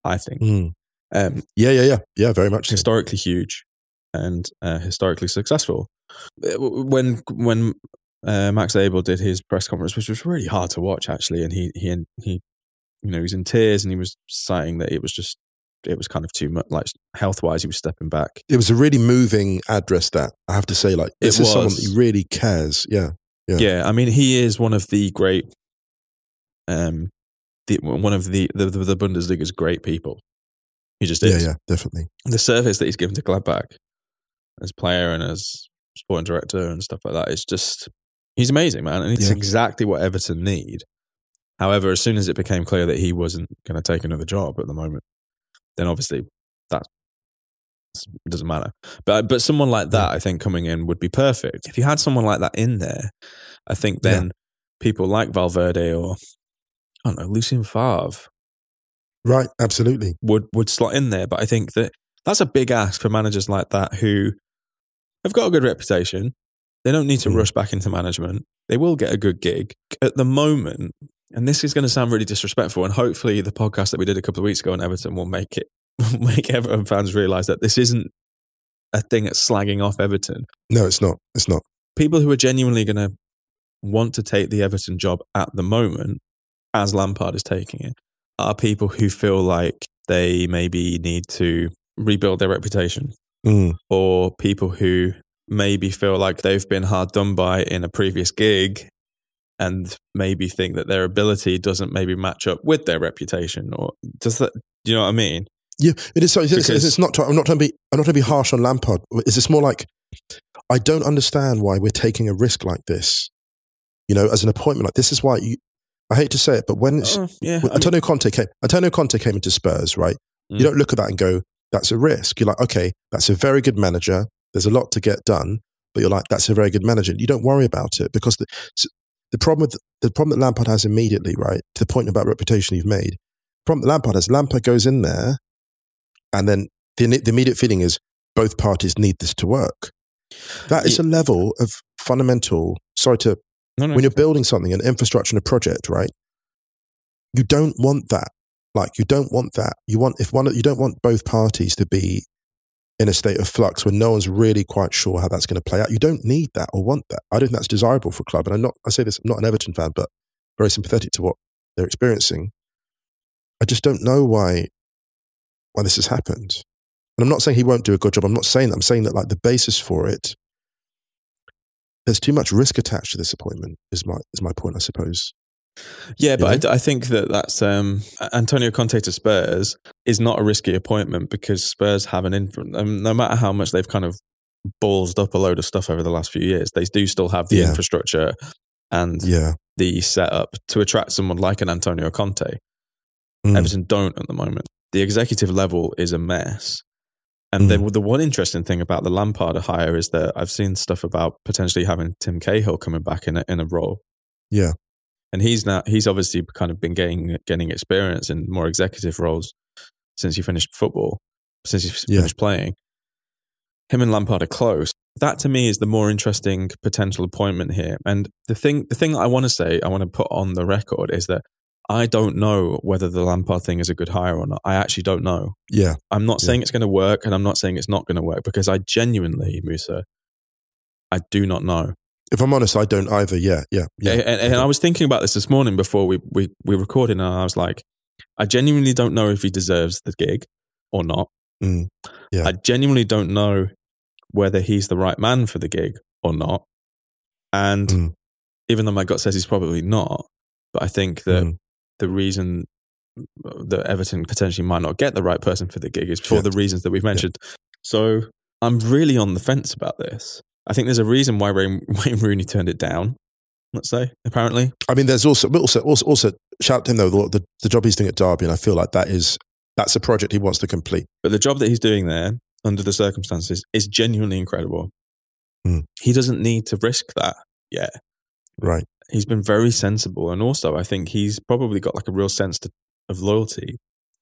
I think Mm. um, Yeah, yeah, yeah, yeah. Very much. so. historically huge and uh, historically successful. Uh, When when uh, Max Eberl did his press conference, which was really hard to watch actually, and he he he you know he was in tears and he was citing that it was just it was kind of too much like health wise he was stepping back. It was a really moving address. That I have to say, like It this is someone was. that really cares. Yeah, Yeah. Yeah. I mean, he is one of the great, um, the, one of the, the the Bundesliga's great people. He just is. yeah, yeah, definitely. The service that he's given to Gladbach as player and as sporting director and stuff like that is just he's amazing, man, and it's Yeah. exactly what Everton need. However, as soon as it became clear that he wasn't going to take another job at the moment, then obviously that doesn't matter. But but someone like that, I think, coming in would be perfect. If you had someone like that in there, I think Yeah. then people like Valverde or I don't know Lucien Favre Right, absolutely. would would slot in there. But I think that that's a big ask for managers like that who have got a good reputation. They don't need to Mm. rush back into management. They will get a good gig at the moment. And this is going to sound really disrespectful. And hopefully, the podcast that we did a couple of weeks ago on Everton will make it (laughs) make Everton fans realize that this isn't a thing at slagging off Everton. No, it's not. It's not. People who are genuinely going to want to take the Everton job at the moment, as Lampard is taking it, are people who feel like they maybe need to rebuild their reputation, Mm. or people who maybe feel like they've been hard done by in a previous gig and maybe think that their ability doesn't maybe match up with their reputation or does that do you know what I mean? Yeah, it is. So it's, it's, Because- it's not. I'm not trying to be. I'm not trying to be harsh on Lampard. Is this more like I don't understand why we're taking a risk like this? You know, as an appointment like this is why you. I hate to say it, but when it's, Oh, yeah. when I mean- Antonio Conte came, Antonio Conte came into Spurs, right? Mm. You don't look at that and go, "That's a risk." You're like, "Okay, that's a very good manager. There's a lot to get done," but you're like, "That's a very good manager." You don't worry about it because the the problem with the problem that Lampard has immediately, right, to the point about reputation you've made. The problem that Lampard has, Lampard goes in there, and then the, the immediate feeling is both parties need this to work. That is Yeah. a level of fundamental. Sorry to No, no, when you're building something, an infrastructure and a project, right? You don't want that. Like you don't want that. You want if one you don't want both parties to be in a state of flux when no one's really quite sure how that's going to play out. You don't need that or want that. I don't think that's desirable for a club. And I'm not I say this, I'm not an Everton fan, but very sympathetic to what they're experiencing. I just don't know why why this has happened. And I'm not saying he won't do a good job. I'm not saying that. I'm saying that like the basis for it there's too much risk attached to this appointment. Is my is my point, I suppose. Yeah, but I, I d I I, think that that's um, Antonio Conte to Spurs is not a risky appointment because Spurs have an influence. Um, no matter how much they've kind of ballsed up a load of stuff over the last few years, they do still have the Yeah. infrastructure and Yeah, the setup to attract someone like an Antonio Conte. Mm. Everton don't at the moment. The executive level is a mess. And Mm. the, the one interesting thing about the Lampard hire is that I've seen stuff about potentially having Tim Cahill coming back in a, in a role. Yeah. And he's now he's obviously kind of been getting getting experience in more executive roles since he finished football, since he Yeah. finished playing. him and Lampard are close. That to me is the more interesting potential appointment here. And the thing, the thing I want to say, I want to put on the record is that I don't know whether the Lampard thing is a good hire or not. I actually don't know. Yeah. I'm not Yeah. saying it's going to work, and I'm not saying it's not going to work because I genuinely, Musa, I do not know. If I'm honest, I don't either. Yeah, yeah, yeah. And, and- I was thinking about this this morning before we, we, we recorded, and I was like, I genuinely don't know if he deserves the gig or not. Mm, yeah. I genuinely don't know whether he's the right man for the gig or not. And Mm. even though my gut says he's probably not, but I think that Mm. the reason that Everton potentially might not get the right person for the gig is for Yeah. the reasons that we've mentioned. So I'm really on the fence about this. I think there's a reason why Wayne, (laughs) Wayne Rooney turned it down. Let's say, apparently, I mean, there's also, but also, also, also, shout out to him though. The, the, the job he's doing at Derby, and I feel like that is that's a project he wants to complete. but the job that he's doing there, under the circumstances, is genuinely incredible. Hmm. He doesn't need to risk that yet. Right. he's been very sensible, and also I think he's probably got like a real sense to, of loyalty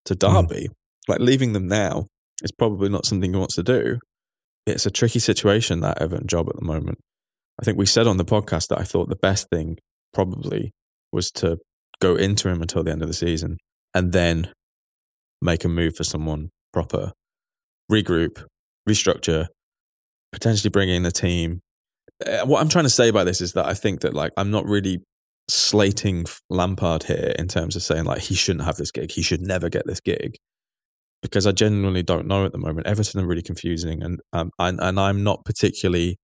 to Derby. Like leaving them now is probably not something he wants to do. It's a tricky situation that Everton job at the moment. I think we said on the podcast that I thought the best thing probably was to go into him until the end of the season and then make a move for someone proper, regroup, restructure, potentially bring in the team, uh, what I'm trying to say by this is that I think that like I'm not really slating Lampard here in terms of saying like he shouldn't have this gig, he should never get this gig, because I genuinely don't know at the moment. Everton are really confusing, and um, and, and I'm not particularly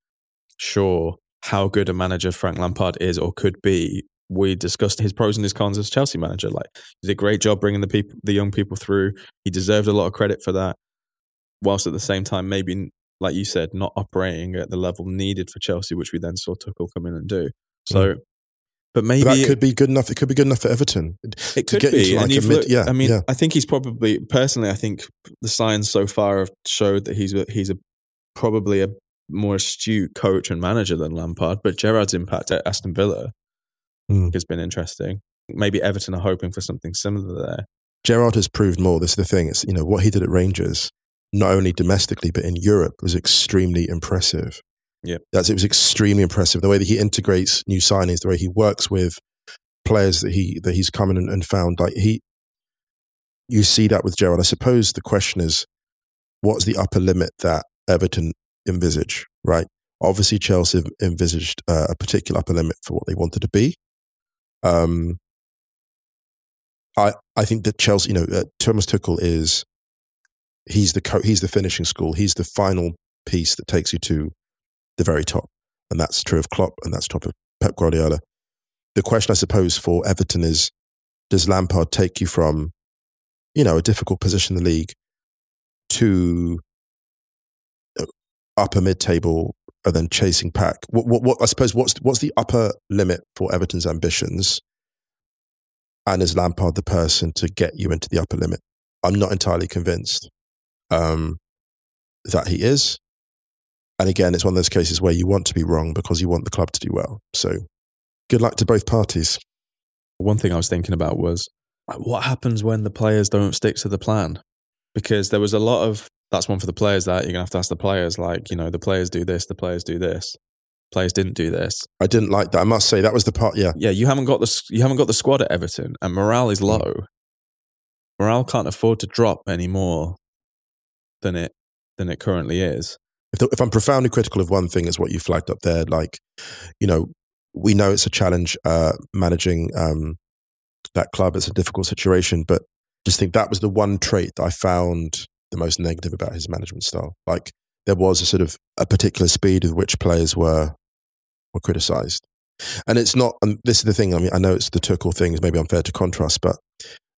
sure how good a manager Frank Lampard is or could be. We discussed his pros and his cons as Chelsea manager. Like he did a great job bringing the people, the young people through. He deserved a lot of credit for that, whilst at the same time maybe like you said, not operating at the level needed for Chelsea, which we then saw Tuchel come in and do. So, but maybe But that could be good enough. It could be good enough for Everton. it could get be. like and you've mid- looked- yeah, I mean, yeah. I think he's probably personally. I think the signs so far have showed that he's a, he's a probably a more astute coach and manager than Lampard. But Gerrard's impact at Aston Villa Mm. has been interesting. Maybe Everton are hoping for something similar there. Gerrard has proved more. This is the thing. It's you know what he did at Rangers, not only domestically but in Europe, was extremely impressive. Yep. that's it was extremely impressive. The way that he integrates new signings, the way he works with players that he that he's come in and, found. Like he, you see that with Gerrard. I suppose the question is, what's the upper limit that Everton envisage? Right. Obviously, Chelsea envisaged uh, a particular upper limit for what they wanted to be. Um, I I think that Chelsea, you know, uh, Thomas Tuchel is he's the co- he's the finishing school. He's the final piece that takes you to the very top, and that's true of Klopp, and that's true of Pep Guardiola. The question, I suppose, for Everton is: Does Lampard take you from, you know, a difficult position in the league to uh, upper mid-table and then chasing pack? What, what, what I suppose what's what's the upper limit for Everton's ambitions? And is Lampard the person to get you into the upper limit? I'm not entirely convinced um, that he is. And again, it's one of those cases where you want to be wrong because you want the club to do well. So good luck to both parties. One thing I was thinking about was what happens when the players don't stick to the plan? Because there was a lot of that's one for the players that you're gonna have to ask the players, like, you know, the players do this, the players do this. Players didn't do this. I didn't like that. I must say that was the part. Yeah, Yeah, you haven't got the you haven't got the squad at Everton, and morale is hmm. low. Morale can't afford to drop any more than it than it currently is. If, I'm profoundly critical of one thing, is what you flagged up there. Like, you know, we know it's a challenge uh, managing um, that club. It's a difficult situation, but just think that was the one trait that I found the most negative about his management style. Like, there was a sort of a particular speed with which players were were criticised, and it's not. And this is the thing. I mean, I know it's the Tuchel thing is maybe unfair to contrast, but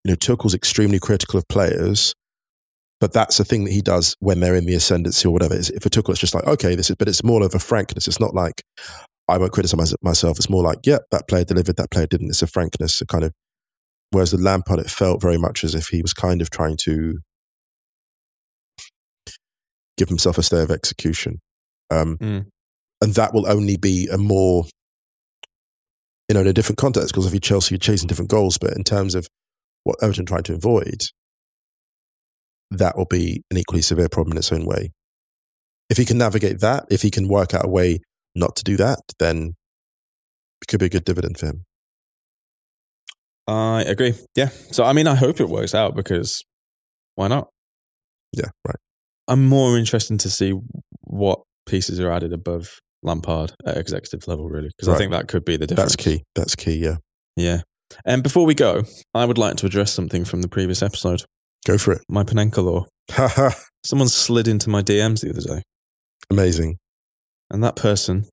you know, Tuchel's extremely critical of players but that's the thing that he does when they're in the ascendancy or whatever. Is if it took, it's just like, okay, this is, but it's more of a frankness. It's not like I won't criticize myself. It's more like, yeah, that player delivered, that player didn't. It's a frankness, a kind of. Whereas the Lampard, it felt very much as if he was kind of trying to give himself a stay of execution, um, Mm. and that will only be a more, you know, in a different context. Because if you Chelsea, you're chasing different goals, but in terms of what Everton tried to avoid, that will be an equally severe problem in its own way. if he can navigate that, if he can work out a way not to do that, then it could be a good dividend for him. I agree. Yeah. So, I mean, I hope it works out because why not? Yeah, right. I'm more interested to see what pieces are added above Lampard at executive level, really, because I think that could be the difference. That's key. That's key. Yeah. Yeah. And before we go, I would like to address something from the previous episode. Go for it. My Panenka law. (laughs) Someone slid into my DMs the other day, Amazing. and that person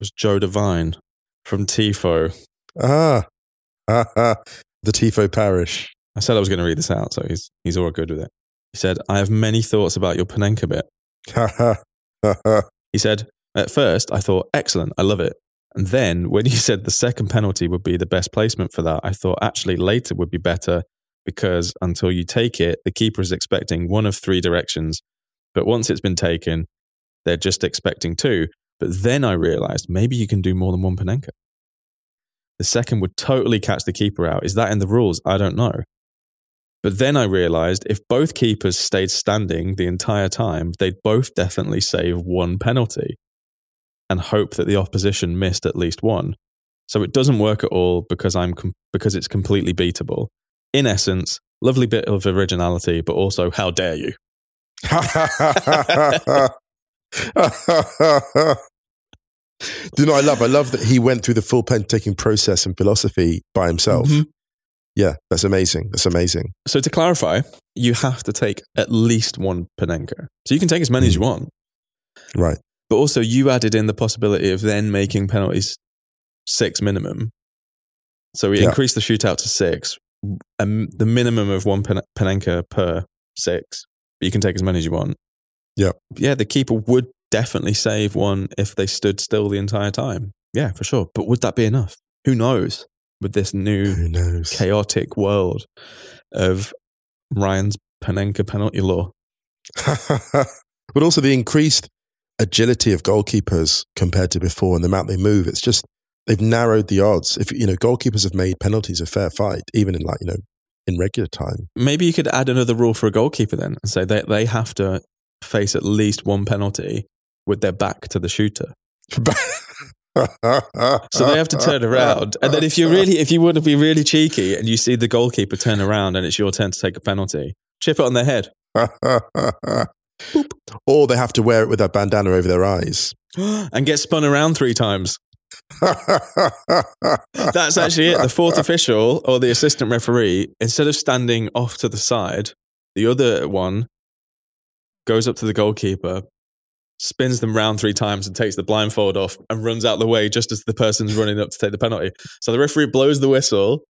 was Joe Devine from TIFO. Ah. (laughs) the Tifo Parish. I said I was going to read this out, so he's he's all good with it. He said, "I have many thoughts about your Panenka bit." (laughs) He said, "At first, I thought, excellent, I love it." And then when you said the second penalty would be the best placement for that, I thought actually later would be better because until you take it, the keeper is expecting one of three directions. But once it's been taken, they're just expecting two. But then I realized maybe you can do more than one Panenka. The second would totally catch the keeper out. Is that in the rules? I don't know. But then I realized if both keepers stayed standing the entire time, they'd both definitely save one penalty and hope that the opposition missed at least one. So it doesn't work at all because I'm com- because it's completely beatable. In essence, lovely bit of originality, but also how dare you? (laughs) Do you know what I love? I love that he went through the full pen taking process and philosophy by himself. Mhm. Yeah, that's amazing. That's amazing. So to clarify, you have to take at least one Panenka. So you can take as many as you want, Right. but also you added in the possibility of then making penalties six minimum. So we Yeah. increased the shootout to six, um, the minimum of one Pen- Panenka per six. But you can take as many as you want. Yeah. Yeah, the keeper would definitely save one if they stood still the entire time. Yeah, for sure. But would that be enough? Who knows? With this new chaotic world of Ryan's Panenka penalty law. (laughs) but also the increased agility of goalkeepers compared to before and the amount they move. It's just they've narrowed the odds. If you know, goalkeepers have made penalties a fair fight, even in like you know in regular time. Maybe you could add another rule for a goalkeeper then and say they, they have to face at least one penalty with their back to the shooter. (laughs) So they have to turn around. And then if you really if you want to be really cheeky and you see the goalkeeper turn around and it's your turn to take a penalty, chip it on their head. (laughs) or they have to wear it with a bandana over their eyes. (gasps) and get spun around three times. That's actually it. The fourth official or the assistant referee, instead of standing off to the side, the other one goes up to the goalkeeper, spins them round three times and takes the blindfold off and runs out the way just as the person's running up to take the penalty. So the referee blows the whistle.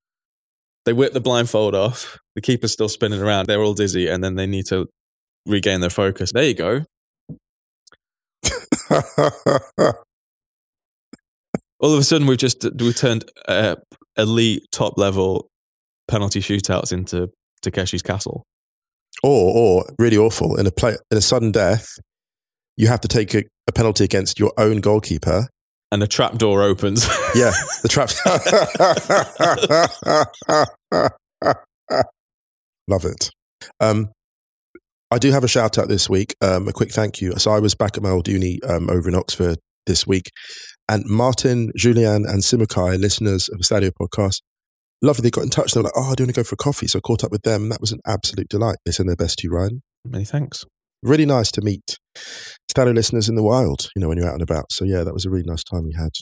They whip the blindfold off. The keeper's still spinning around. They're all dizzy and then they need to regain their focus. There you go. (laughs) All of a sudden, we've just we turned uh, elite top level penalty shootouts into Takeshi's Castle. or or really awful in a play in a sudden death, you have to take a, a penalty against your own goalkeeper. And the trap door opens. (laughs) Yeah, the trap. (laughs) Love it. Um, I do have a shout out this week. Um, a quick thank you. So I was back at my old uni um, over in Oxford this week, and Martin, Julian, and Simakai, listeners of the Stadio podcast, lovely. They got in touch. They were like, "Oh, I do want to go for a coffee." So I caught up with them. And that was an absolute delight. They send their best to you, Ryan. Many thanks. Really nice to meet Stadio listeners in the wild. You know, when you're out and about. So yeah, that was a really nice time we had.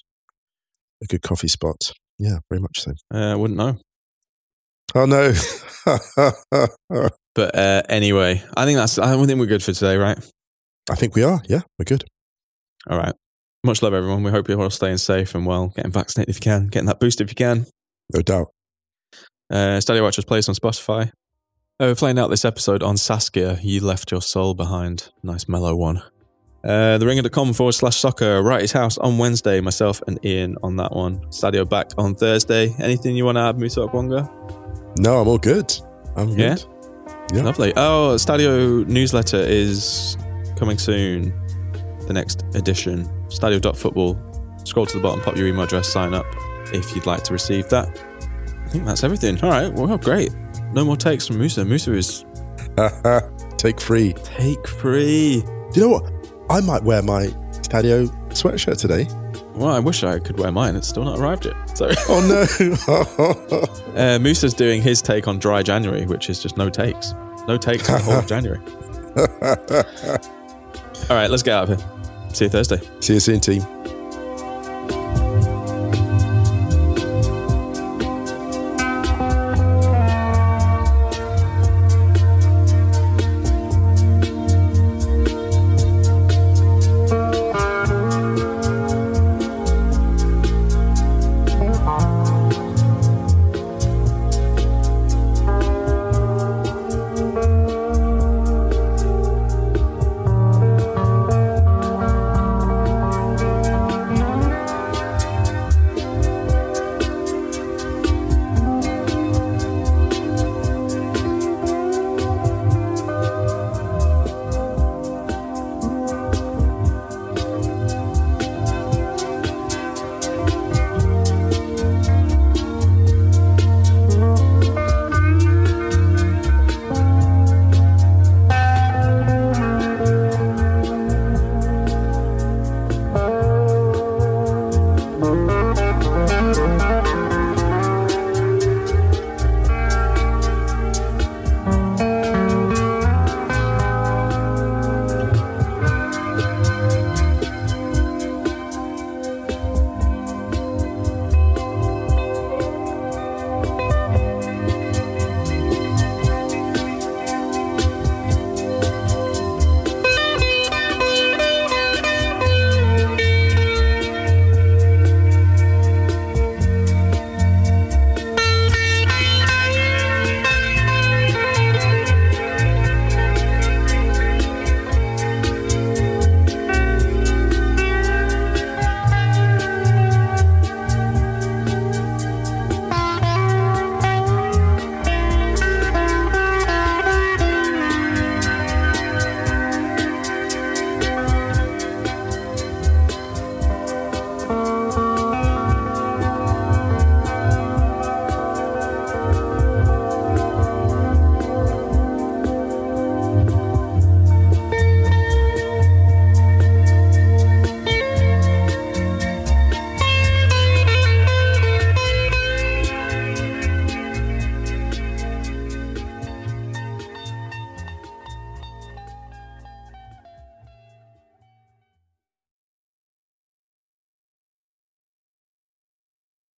A good coffee spot. Yeah, very much so. Uh, wouldn't know. Oh no. (laughs) But uh, anyway, I think that's. I think we're good for today, right? I think we are. Yeah, we're good. All right. Much love, everyone. We hope you're all staying safe and well, getting vaccinated if you can, getting that boost if you can. No doubt. Uh, Stadio Watchers plays on Spotify. Uh, we're playing out this episode on Saskia. You left your soul behind. Nice mellow one. Uh, theringer.com forward slash soccer. Wrighty's House on Wednesday. Myself and Ian on that one. Stadio back on Thursday. Anything you want to add, Musa Okwonga? No, I'm all good. I'm Yeah? good. Yeah. Lovely. Oh, Stadio newsletter is coming soon. The next edition. Stadio.football. Scroll to the bottom, pop your email address, sign up if you'd like to receive that. I think that's everything. All right. Well, great. No more takes from Musa. Musa is (laughs) Take free. take free. Do you know what? I might wear my Stadio sweatshirt today. Well, I wish I could wear mine. It's still not arrived yet. So, (laughs) Oh no! (laughs) uh, Musa's doing his take on dry January, which is just no takes. No takes for the whole of January. All right, let's get out of here. See you Thursday. See you soon, team.